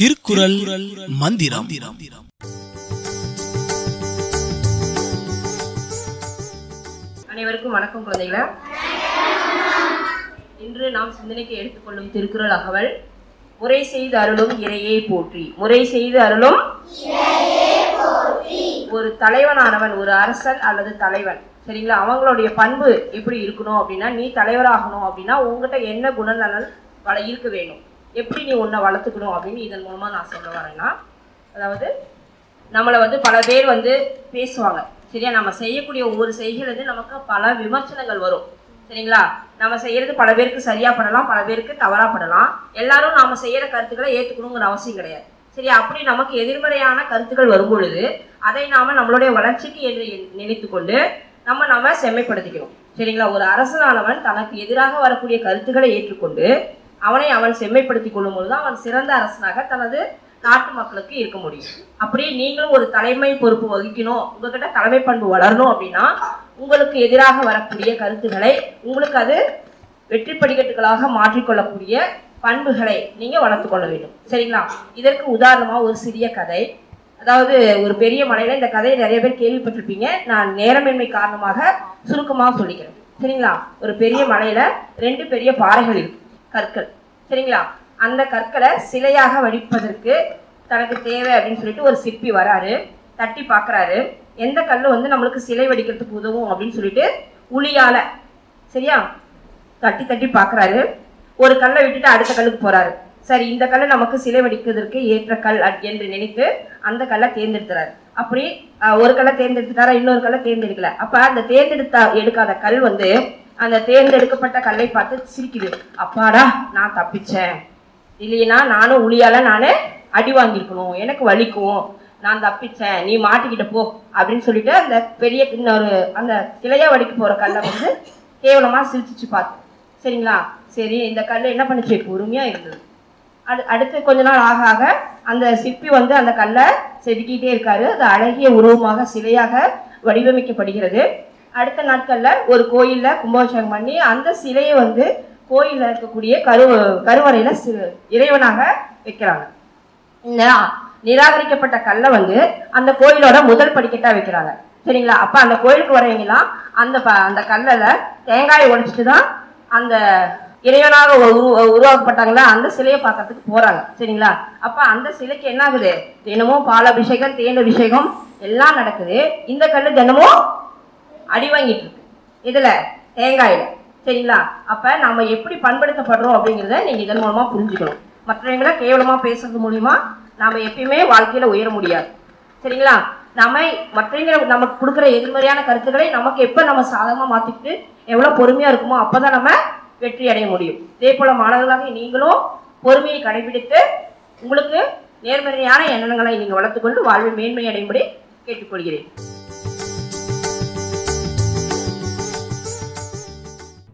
திருக்குறள் மந்திரம். அனைவருக்கும் வணக்கம் குழந்தைகளா. இன்று நாம் சிந்தனைக்கு எடுத்துக்கொள்ளும் திருக்குறள் அகவல் முறை செய்து அருளும் இறையை போற்றி. முறை செய்து அருளும் ஒரு தலைவனானவன் ஒரு அரசன் அல்லது தலைவன். சரிங்களா? அவங்களுடைய பண்பு எப்படி இருக்கணும் அப்படின்னா நீ தலைவராகணும் அப்படின்னா உங்ககிட்ட என்ன குணநலன் வள இருக்க வேணும் எப்படி நீ உன்னை வளர்த்துக்கணும் அப்படின்னு இதன் மூலமாக நான் சொல்ல வரேன்னா அதாவது நம்மளை வந்து பல பேர் வந்து பேசுவாங்க. சரியா? நம்ம செய்யக்கூடிய ஒவ்வொரு செய்கிறது நமக்கு பல விமர்சனங்கள் வரும். சரிங்களா? நம்ம செய்யறது பல பேருக்கு சரியா படலாம் பல பேருக்கு தவறா படலாம். எல்லாரும் நாம செய்யற கருத்துக்களை ஏற்றுக்கணுங்கிற அவசியம் கிடையாது. சரி அப்படி நமக்கு எதிர்மறையான கருத்துக்கள் வரும் பொழுது அதை நாம நம்மளுடைய வளர்ச்சிக்கு என்று நினைத்து கொண்டு நம்ம நம்ம செம்மைப்படுத்திக்கணும். சரிங்களா? ஒரு அரசனானவன் தனக்கு எதிராக வரக்கூடிய கருத்துக்களை ஏற்றுக்கொண்டு அவனை அவன் செம்மைப்படுத்திக் கொள்ளும் பொழுது அவன் சிறந்த அரசனாக தனது நாட்டு மக்களுக்கு இருக்க முடியும். அப்படியே நீங்களும் ஒரு தலைமை பொறுப்பு வகிக்கணும் உங்ககிட்ட தலைமை பண்பு வளரணும் அப்படின்னா உங்களுக்கு எதிராக வரக்கூடிய கருத்துக்களை உங்களுக்கு அது வெற்றி படிக்கட்டுகளாக மாற்றிக்கொள்ளக்கூடிய பண்புகளை நீங்கள் வளர்த்துக்கொள்ள வேண்டும். சரிங்களா? இதற்கு உதாரணமாக ஒரு சிறிய கதை. அதாவது ஒரு பெரிய மலையில் இந்த கதையை நிறைய பேர் கேள்விப்பட்டிருப்பீங்க. நான் நேரமின்மை காரணமாக சுருக்கமாக சொல்லிக்கிறேன். சரிங்களா? ஒரு பெரிய மலையில் ரெண்டு பெரிய பாறைகள் இருக்கு. கற்கள். சரிங்களா? அந்த கற்களை சிலையாக வடிப்பதற்கு தனக்கு தேவை அப்படின்னு சொல்லிட்டு ஒரு சிற்பி வராரு. தட்டி பார்க்குறாரு. எந்த கல் வந்து நம்மளுக்கு சிலை வடிக்கிறதுக்கு உதவும் அப்படின்னு சொல்லிட்டு உளியால் சரியா? தட்டி தட்டி பார்க்குறாரு. ஒரு கல்லை விட்டுட்டு அடுத்த கல்லுக்கு போகிறாரு சரி இந்த கல்லை நமக்கு சிலை வடிக்கிறதுக்கு ஏற்ற கல் என்று நினைத்து அந்த கல்லை தேர்ந்தெடுத்துறாரு அப்படி ஒரு கல்லை தேர்ந்தெடுத்துட்டாரா? இன்னொரு கல்லை தேர்ந்தெடுக்கல. அப்போ அந்த தேர்ந்தெடுத்த எடுக்காத கல் வந்து அந்த தேர்ந்தெடுக்கப்பட்ட கல்லை பார்த்து சிரிக்குது. அப்பாடா நான் தப்பிச்சேன். இல்லைன்னா நானும் உளியால நானே அடி வாங்கியிருக்கணும். எனக்கு வலிக்கும். நான் தப்பிச்சேன். நீ மாட்டிக்கிட்ட போ. அப்படின்னு சொல்லிட்டு அந்த பெரிய இன்னொரு அந்த கிளையா வடிக்க போற கல்லை வந்து கேவலமா சிரிச்சிச்சு பார்த்து. சரிங்களா? சரி இந்த கல் என்ன பண்ணுச்சு? பொறுமையா இருந்தது. அடு அடுத்து கொஞ்ச நாள் ஆக ஆக அந்த சிற்பி வந்து அந்த கல்லை செதுக்கிட்டே இருக்காரு. அது அழகிய உருவமாக சிலையாக வடிவமைக்கப்படுகிறது. அடுத்த நாட்களில் ஒரு கோயிலில் கும்பாபிஷேகம் பண்ணி அந்த சிலையை வந்து கோயிலில் இருக்கக்கூடிய கரு கருவறையில் இறைவனாக வைக்கிறாங்க. இந்த நிராகரிக்கப்பட்ட கல்லை வந்து அந்த கோயிலோட முதல் படிக்கட்டாக வைக்கிறாங்க. சரிங்களா? அப்போ அந்த கோயிலுக்கு வரவங்களாம் அந்த ப- அந்த கல்லில் தேங்காயை உடைச்சிட்டு தான் அந்த இறைவனாக உரு உருவாக்கப்பட்டாங்களா? அந்த சிலையை பார்க்கறதுக்கு போகிறாங்க சரிங்களா? அப்போ அந்த சிலைக்கு என்ன ஆகுது? தினமும் பாலாபிஷேகம் தேன் அபிஷேகம் எல்லாம் நடக்குது. இந்த கல் தினமும் அடி வாங்கிட்டு இருக்கு இதில் தேங்காயில். சரிங்களா? அப்போ நாம் எப்படி பண்படுத்தப்படுறோம் அப்படிங்கிறத நீங்கள் இதன் மூலமாக புரிஞ்சுக்கணும். மற்றவங்களை கேவலமாக பேசுறது மூலிமா நாம் எப்பயுமே வாழ்க்கையில் உயர முடியாது. சரிங்களா? நம்ம மற்றவங்க நமக்கு கொடுக்குற எதிர்மறையான கருத்துக்களை நமக்கு எப்போ நம்ம சாதகமாக மாற்றிக்கிட்டு எவ்வளோ பொறுமையாக இருக்குமோ அப்போ தான் நம்ம வெற்றி அடைய முடியும். இதே போல் மாணவர்களாக நீங்களும் பொறுமையை கடைபிடித்து உங்களுக்கு நேர்மறையான எண்ணங்களை நீங்கள் வளர்த்துக்கொண்டு வாழ்வை மேன்மை அடையும்படி கேட்டுக்கொள்கிறேன்.